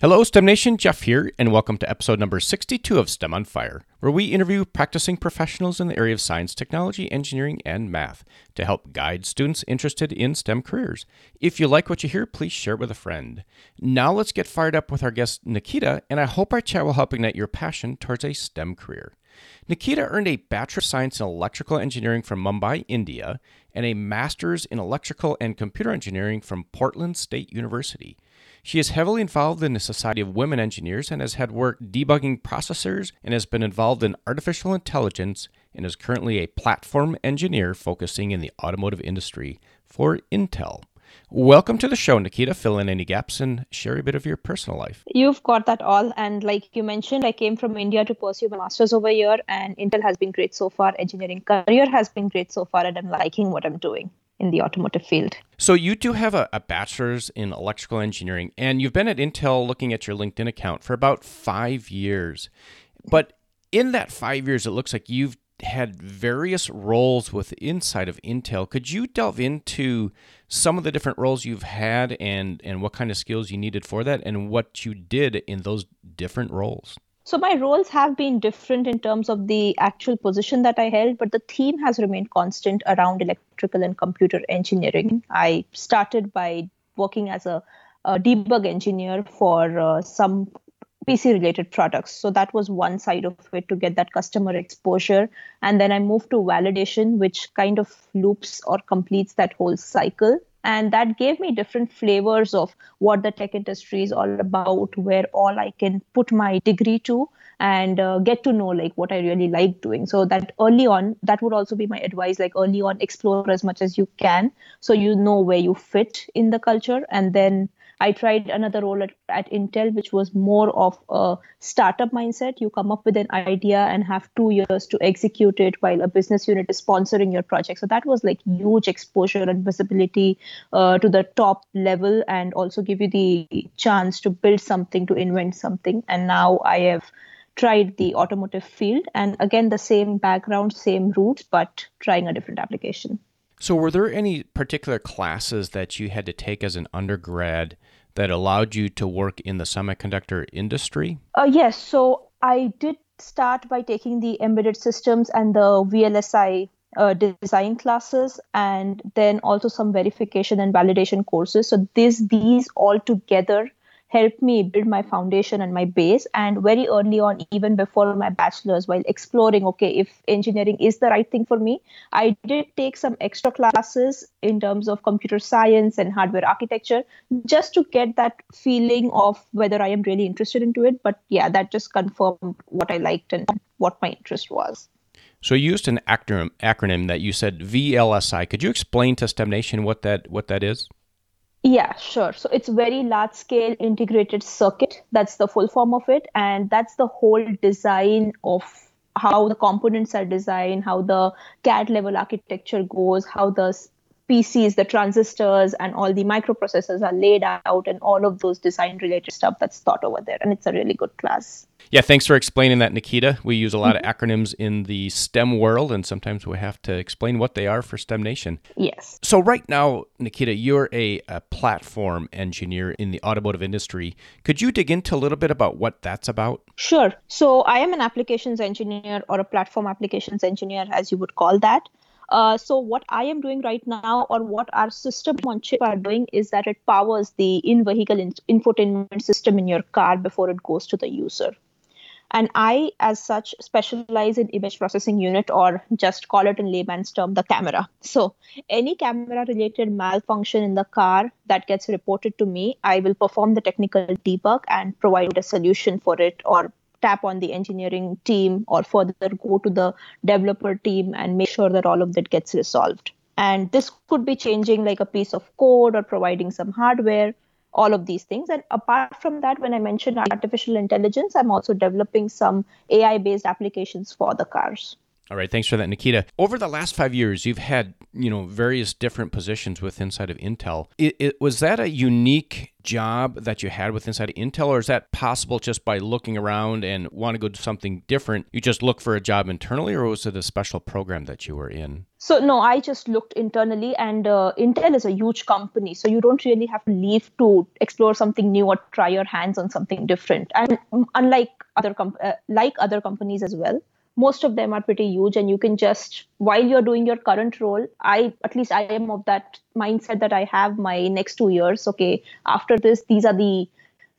Hello, STEM Nation. Jeff here, and welcome to episode number 62 of STEM on Fire, where we interview practicing professionals in the area of science, technology, engineering, and math to help guide students interested in STEM careers. If you like what you hear, please share it with a friend. Now let's get fired up with our guest, Nikita, and I hope our chat will help ignite your passion towards a STEM career. Nikita earned a Bachelor of Science in Electrical Engineering from Mumbai, India, and a Master's in Electrical and Computer Engineering from Portland State University. She is heavily involved in the Society of Women Engineers and has had work debugging processors and has been involved in artificial intelligence and is currently a platform engineer focusing in the automotive industry for Intel. Welcome to the show, Nikita. Fill in any gaps and share a bit of your personal life. You've got that all. And like you mentioned, I came from India to pursue my master's over here, and Intel has been great so far. Engineering career has been great so far, and I'm liking what I'm doing in the automotive field. So you do have a, a, bachelor's in electrical engineering, and you've been at Intel looking at your LinkedIn account for about five years. But in that five years, it looks like you've had various roles with inside of Intel. Could you delve into some of the different roles you've had and and what kind of skills you needed for that and what you did in those different roles? So my roles have been different in terms of the actual position that I held, but the theme has remained constant around electrical and computer engineering. I started by working as a, a debug engineer for uh, some PC related products. So that was one side of it to get that customer exposure. And then I moved to validation, which kind of loops or completes that whole cycle and that gave me different flavors of what the tech industry is all about where all i can put my degree to and uh, get to know like what i really like doing. So that early on that would also be my advice like early on explore as much as you can so you know where you fit in the culture. And then I tried another role at, at Intel, which was more of a startup mindset. You come up with an idea and have two years to execute it while a business unit is sponsoring your project. So that was like huge exposure and visibility uh, to the top level and also give you the chance to build something, to invent something. And now I have tried the automotive field and again the same background same roots but trying a different application so, were there any particular classes that you had to take as an undergrad that allowed you to work in the semiconductor industry? Uh, yes. So, I did start by taking the embedded systems and the VLSI uh, design classes and then also some verification and validation courses so this these all together helped me build my foundation and my base and very early on even before my bachelor's while exploring okay if engineering is the right thing for me i did take some extra classes in terms of computer science and hardware architecture just to get that feeling of whether i am really interested into it but yeah that just confirmed what i liked and what my interest was so you used an acronym, acronym that you said VLSI. Could you explain to STEM Nation what that what that is? Yeah, sure. So it's very large scale integrated circuit. That's the full form of it. And that's the whole design of how the components are designed, how the CAD level architecture goes, how the PCs, the transistors, and all the microprocessors are laid out, and all of those design related stuff that's taught over there. And it's a really good class. Yeah, thanks for explaining that, Nikita. We use a lot mm-hmm. of acronyms in the STEM world, and sometimes we have to explain what they are for STEM Nation. Yes. So, right now, Nikita, you're a, a platform engineer in the automotive industry. Could you dig into a little bit about what that's about? Sure. So, I am an applications engineer or a platform applications engineer, as you would call that. Uh, so what I am doing right now, or what our system on chip are doing, is that it powers the in-vehicle in- infotainment system in your car before it goes to the user. And I, as such, specialize in image processing unit, or just call it in layman's term, the camera. So, any camera related malfunction in the car that gets reported to me, I will perform the technical debug and provide a solution for it, or tap on the engineering team, or further go to the developer team and make sure that all of that gets resolved. And this could be changing like a piece of code or providing some hardware all of these things. And apart from that, when I mentioned artificial intelligence, I'm also developing some AI based applications for the cars. All right, thanks for that, Nikita. Over the last five years, you've had you know various different positions with inside of Intel. It, it, was that a unique job that you had with inside of Intel, or is that possible just by looking around and want to go do something different? You just look for a job internally, or was it a special program that you were in? So no, I just looked internally, and uh, Intel is a huge company, so you don't really have to leave to explore something new or try your hands on something different. And unlike other com- uh, like other companies as well most of them are pretty huge and you can just while you're doing your current role i at least i am of that mindset that i have my next two years. Okay after this these are the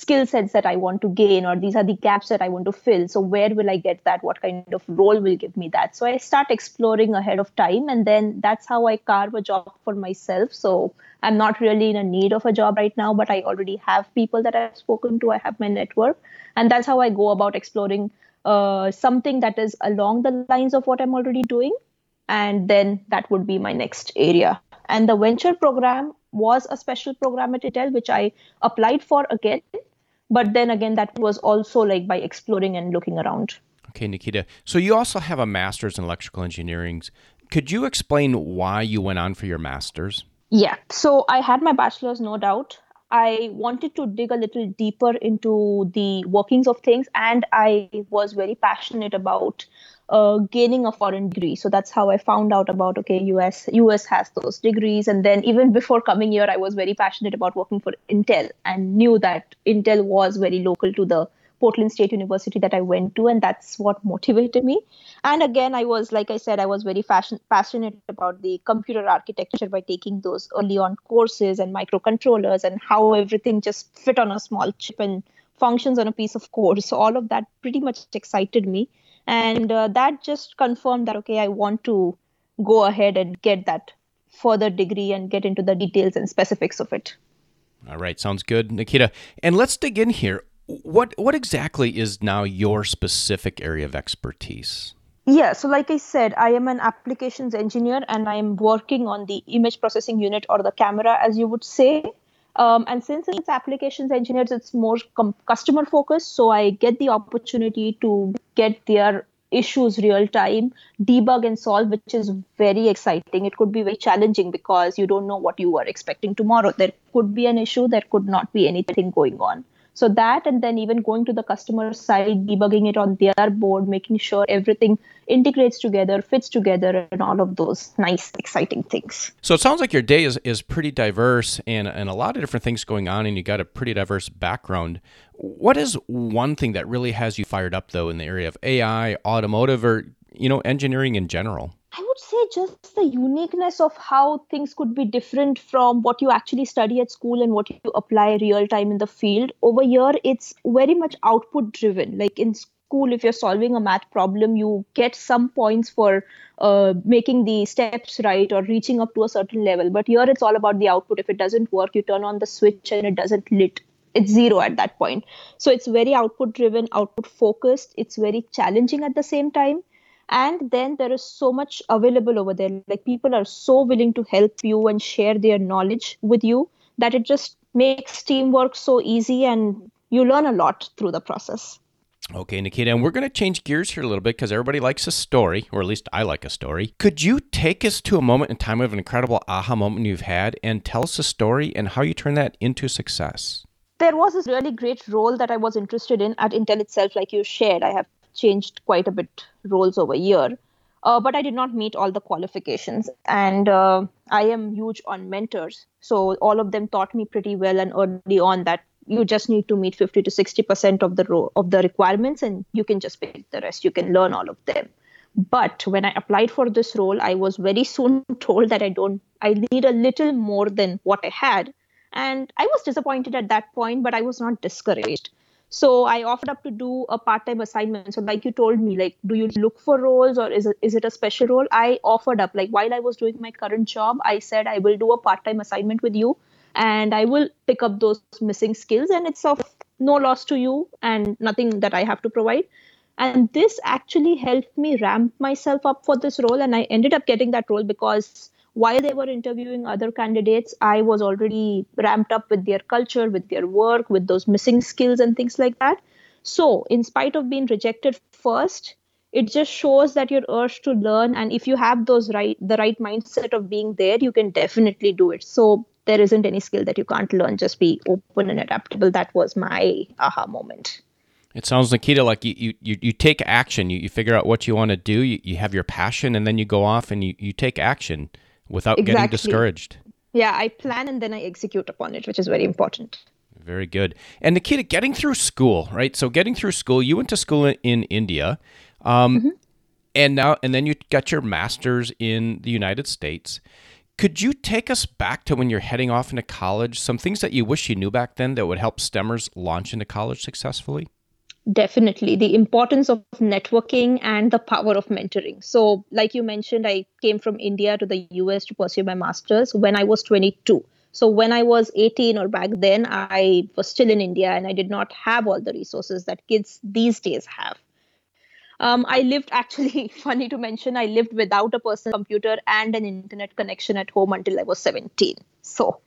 skill sets that i want to gain or these are the gaps that i want to fill. So where will i get that? What kind of role will give me that? So i start exploring ahead of time and then that's how i carve a job for myself. So i'm not really in a need of a job right now but i already have people that i've spoken to. I have my network and that's how i go about exploring uh, something that is along the lines of what I'm already doing. And then that would be my next area. And the venture program was a special program at Intel, which I applied for again. But then again, that was also like by exploring and looking around. Okay, Nikita. So you also have a master's in electrical engineering. Could you explain why you went on for your master's? Yeah. So I had my bachelor's, no doubt. I wanted to dig a little deeper into the workings of things, and I was very passionate about uh, gaining a foreign degree. So that's how I found out about okay, US US has those degrees, and then even before coming here, I was very passionate about working for Intel and knew that Intel was very local to the Portland State University that I went to, and that's what motivated me. And again, I was, like I said, I was very fashion, passionate about the computer architecture by taking those early on courses and microcontrollers and how everything just fit on a small chip and functions on a piece of code. So all of that pretty much excited me, and uh, that just confirmed that okay, I want to go ahead and get that further degree and get into the details and specifics of it. All right, sounds good, Nikita. And let's dig in here what what exactly is now your specific area of expertise? Yeah, so like I said, I am an applications engineer and I am working on the image processing unit or the camera, as you would say. Um, and since it's applications engineers, it's more com- customer focused. So I get the opportunity to get their issues real time, debug and solve, which is very exciting. It could be very challenging because you don't know what you are expecting tomorrow. There could be an issue, there could not be anything going on. So that, and then even going to the customer side, debugging it on their board, making sure everything integrates together, fits together, and all of those nice, exciting things. So it sounds like your day is, is pretty diverse and, and a lot of different things going on, and you got a pretty diverse background. What is one thing that really has you fired up, though, in the area of AI, automotive, or you know, engineering in general? I would say just the uniqueness of how things could be different from what you actually study at school and what you apply real time in the field. Over here, it's very much output driven. Like in school, if you're solving a math problem, you get some points for uh, making the steps right or reaching up to a certain level. But here, it's all about the output. If it doesn't work, you turn on the switch and it doesn't lit it's zero at that point so it's very output driven output focused it's very challenging at the same time and then there is so much available over there like people are so willing to help you and share their knowledge with you that it just makes teamwork so easy and you learn a lot through the process Okay, Nikita, and we're going to change gears here a little bit because everybody likes a story, or at least I like a story. Could you take us to a moment in time of an incredible aha moment you've had and tell us a story and how you turn that into success? There was this really great role that I was interested in at Intel itself, like you shared. I have changed quite a bit roles over year. Uh, but I did not meet all the qualifications. And uh, I am huge on mentors. So all of them taught me pretty well and early on that you just need to meet 50 to 60% of the ro- of the requirements and you can just pick the rest. You can learn all of them. But when I applied for this role, I was very soon told that I don't, I need a little more than what I had. And I was disappointed at that point, but I was not discouraged so i offered up to do a part-time assignment. So like you told me like do you look for roles or is it, is it a special role? I offered up. Like while i was doing my current job i said i will do a part-time assignment with you and i will pick up those missing skills and it's of no loss to you and nothing that i have to provide. And this actually helped me ramp myself up for this role and i ended up getting that role because while they were interviewing other candidates, I was already ramped up with their culture, with their work, with those missing skills and things like that. So, in spite of being rejected first, it just shows that your urge to learn. And if you have those right the right mindset of being there you can definitely do it. So there isn't any skill that you can't learn. Just be open and adaptable. That was my aha moment. It sounds nikita like you you, you take action. You, you figure out what you want to do. You, you have your passion and then you go off and you, you take action without exactly. getting discouraged yeah i plan and then i execute upon it which is very important very good and nikita getting through school right so getting through school you went to school in india um, mm-hmm. and now and then you got your master's in the united states could you take us back to when you're heading off into college? Some things that you wish you knew back then that would help STEMers launch into college successfully? Definitely. The importance of networking and the power of mentoring. So, like you mentioned, I came from India to the US to pursue my master's when I was 22. So, when I was 18 or back then, I was still in India and I did not have all the resources that kids these days have. Um, I lived actually, funny to mention, I lived without a personal computer and an internet connection at home until I was 17. So,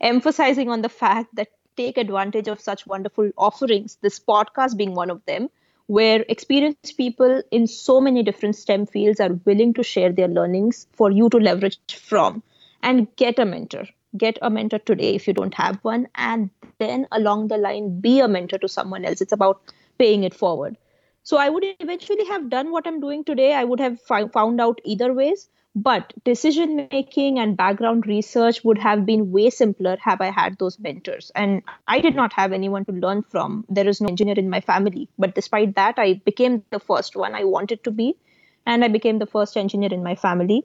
emphasizing on the fact that take advantage of such wonderful offerings, this podcast being one of them, where experienced people in so many different STEM fields are willing to share their learnings for you to leverage from and get a mentor. Get a mentor today if you don't have one, and then along the line, be a mentor to someone else. It's about paying it forward. So I would eventually have done what I'm doing today. I would have fi- found out either ways, but decision making and background research would have been way simpler have I had those mentors. And I did not have anyone to learn from. There is no engineer in my family. But despite that, I became the first one I wanted to be. And I became the first engineer in my family.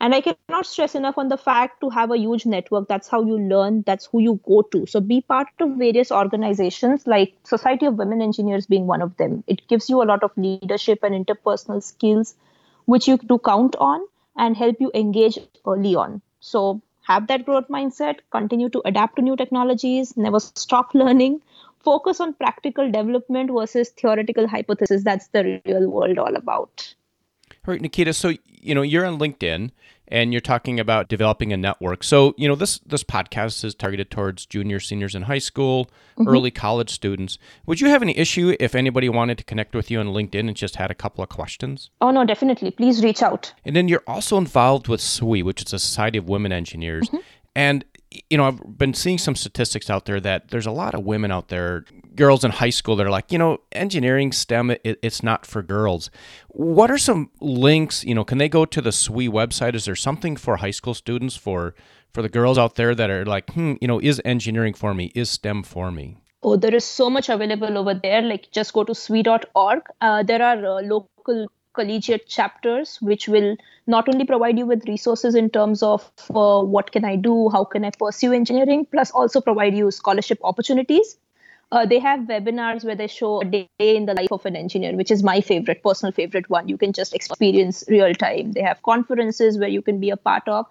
And I cannot stress enough on the fact to have a huge network. That's how you learn, that's who you go to. So be part of various organizations like Society of Women Engineers being one of them. It gives you a lot of leadership and interpersonal skills, which you do count on and help you engage early on. So have that growth mindset, continue to adapt to new technologies, never stop learning, focus on practical development versus theoretical hypothesis. That's the real world all about. All right, Nikita. So you know you're on LinkedIn and you're talking about developing a network. So you know this this podcast is targeted towards junior, seniors in high school, mm-hmm. early college students. Would you have any issue if anybody wanted to connect with you on LinkedIn and just had a couple of questions? Oh no, definitely. Please reach out. And then you're also involved with SWE, which is a Society of Women Engineers. Mm-hmm. And you know, I've been seeing some statistics out there that there's a lot of women out there, girls in high school that are like, you know, engineering, STEM, it, it's not for girls. What are some links? You know, can they go to the SWE website? Is there something for high school students for for the girls out there that are like, hmm, you know, is engineering for me? Is STEM for me? Oh, there is so much available over there. Like, just go to swe.org. Uh, there are uh, local collegiate chapters which will not only provide you with resources in terms of uh, what can i do how can i pursue engineering plus also provide you scholarship opportunities. Uh, they have webinars where they show a day in the life of an engineer which is my favorite personal favorite one. You can just experience real time. They have conferences where you can be a part of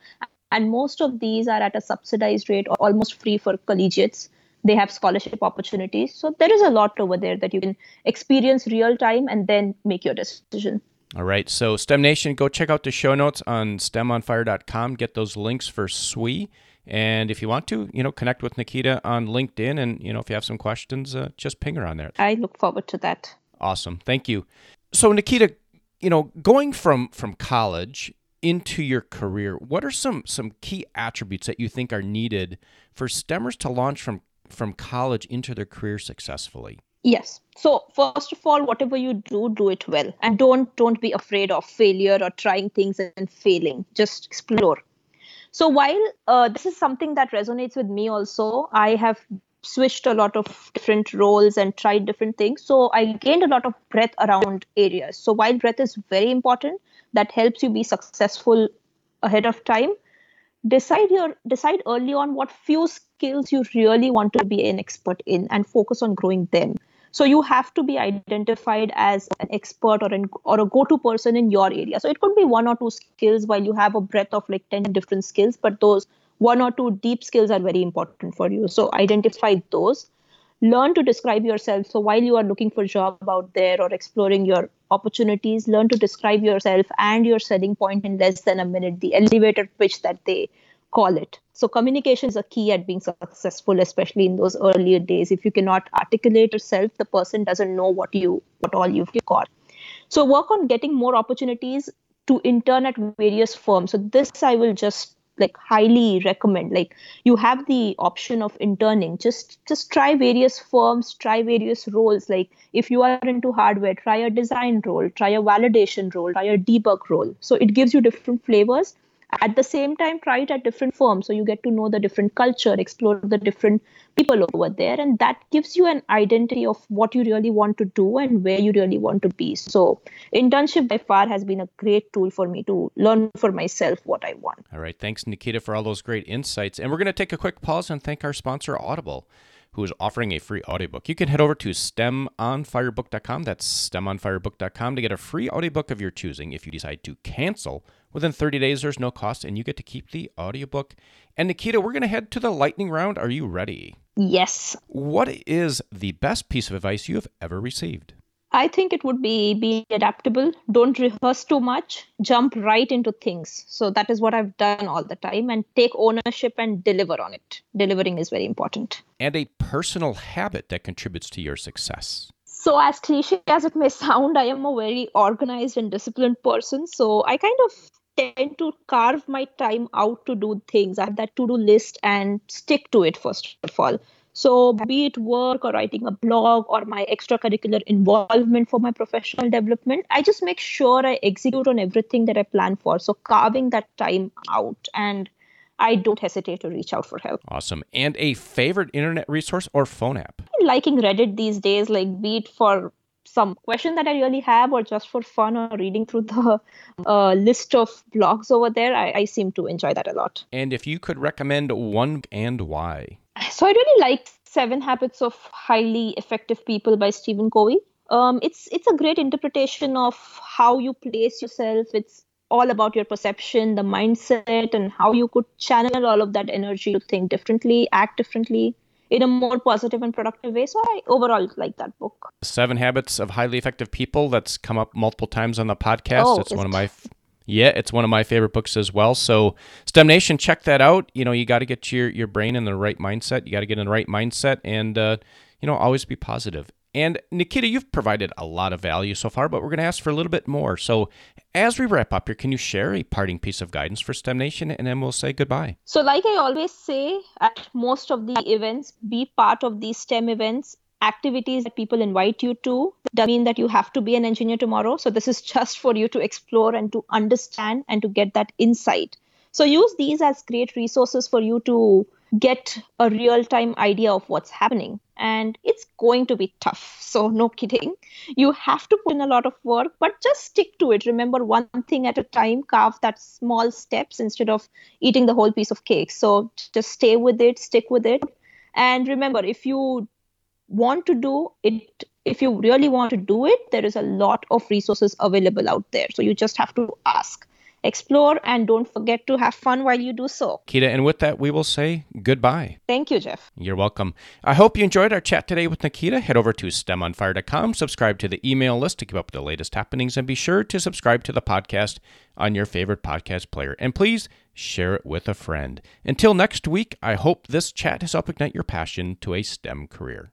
and most of these are at a subsidized rate or almost free for collegiates they have scholarship opportunities so there is a lot over there that you can experience real time and then make your decision all right. So, STEM Nation, go check out the show notes on stemonfire.com. Get those links for SWE. And if you want to, you know, connect with Nikita on LinkedIn. And, you know, if you have some questions, uh, just ping her on there. I look forward to that. Awesome. Thank you. So, Nikita, you know, going from from college into your career, what are some some key attributes that you think are needed for STEMers to launch from from college into their career successfully? Yes. So first of all, whatever you do, do it well, and don't don't be afraid of failure or trying things and failing. Just explore. So while uh, this is something that resonates with me, also I have switched a lot of different roles and tried different things. So I gained a lot of breadth around areas. So while breadth is very important, that helps you be successful ahead of time. Decide your decide early on what few skills you really want to be an expert in and focus on growing them. So you have to be identified as an expert or an or a go-to person in your area. So it could be one or two skills while you have a breadth of like 10 different skills but those one or two deep skills are very important for you. So identify those learn to describe yourself so while you are looking for a job out there or exploring your opportunities learn to describe yourself and your selling point in less than a minute the elevator pitch that they call it. So communication is a key at being successful, especially in those earlier days. If you cannot articulate yourself, the person doesn't know what you what all you've got. So work on getting more opportunities to intern at various firms. So this I will just like highly recommend. Like you have the option of interning. Just just try various firms try various roles. Like if you are into hardware try a design role try a validation role try a debug role. So it gives you different flavors at the same time try it at different firms so you get to know the different culture explore the different people over there and that gives you an identity of what you really want to do and where you really want to be so internship by far has been a great tool for me to learn for myself what i want all right thanks nikita for all those great insights and we're going to take a quick pause and thank our sponsor audible who is offering a free audiobook. You can head over to stemonfirebook.com. That's stemonfirebook.com to get a free audiobook of your choosing. If you decide to cancel within 30 days, there's no cost, and you get to keep the audiobook. And Nikita, we're going to head to the lightning round. Are you ready? Yes. What is the best piece of advice you have ever received? I think it would be be adaptable. Don't rehearse too much. Jump right into things. So that is what I've done all the time and take ownership and deliver on it. Delivering is very important. And a personal habit that contributes to your success. So, as cliche as it may sound, I am a very organized and disciplined person. So, I kind of tend to carve my time out to do things. I have that to do list and stick to it, first of all. So, be it work or writing a blog or my extracurricular involvement for my professional development, I just make sure I execute on everything that I plan for. So, carving that time out and I don't hesitate to reach out for help. Awesome. And a favorite internet resource or phone app? Liking Reddit these days, like be it for some question that I really have or just for fun or reading through the uh, list of blogs over there, I, I seem to enjoy that a lot. And if you could recommend one and why? So I really like Seven Habits of Highly Effective People by Stephen Covey. Um, it's it's a great interpretation of how you place yourself. It's all about your perception, the mindset, and how you could channel all of that energy to think differently, act differently in a more positive and productive way. So I overall like that book. Seven Habits of Highly Effective People. That's come up multiple times on the podcast. Oh, it's one of my yeah, it's one of my favorite books as well. So, STEM Nation, check that out. You know, you got to get your your brain in the right mindset. You got to get in the right mindset, and uh, you know, always be positive. And Nikita, you've provided a lot of value so far, but we're going to ask for a little bit more. So, as we wrap up here, can you share a parting piece of guidance for STEM Nation, and then we'll say goodbye. So, like I always say at most of the events, be part of these STEM events activities that people invite you to doesn't mean that you have to be an engineer tomorrow. So this is just for you to explore and to understand and to get that insight. So use these as great resources for you to get a real time idea of what's happening. And it's going to be tough. So, no kidding. You have to put in a lot of work, but just stick to it. Remember one thing at a time, carve that small steps instead of eating the whole piece of cake. So, just stay with it, stick with it. And remember, if you want to do it if you really want to do it there is a lot of resources available out there so you just have to ask explore and don't forget to have fun while you do so. Kita, and with that, we will say goodbye. Thank you, Jeff. You're welcome. I hope you enjoyed our chat today with Nikita. Head over to STEMOnFire.com, subscribe to the email list to keep up with the latest happenings, and be sure to subscribe to the podcast on your favorite podcast player. And please share it with a friend. Until next week, I hope this chat has helped ignite your passion to a STEM career.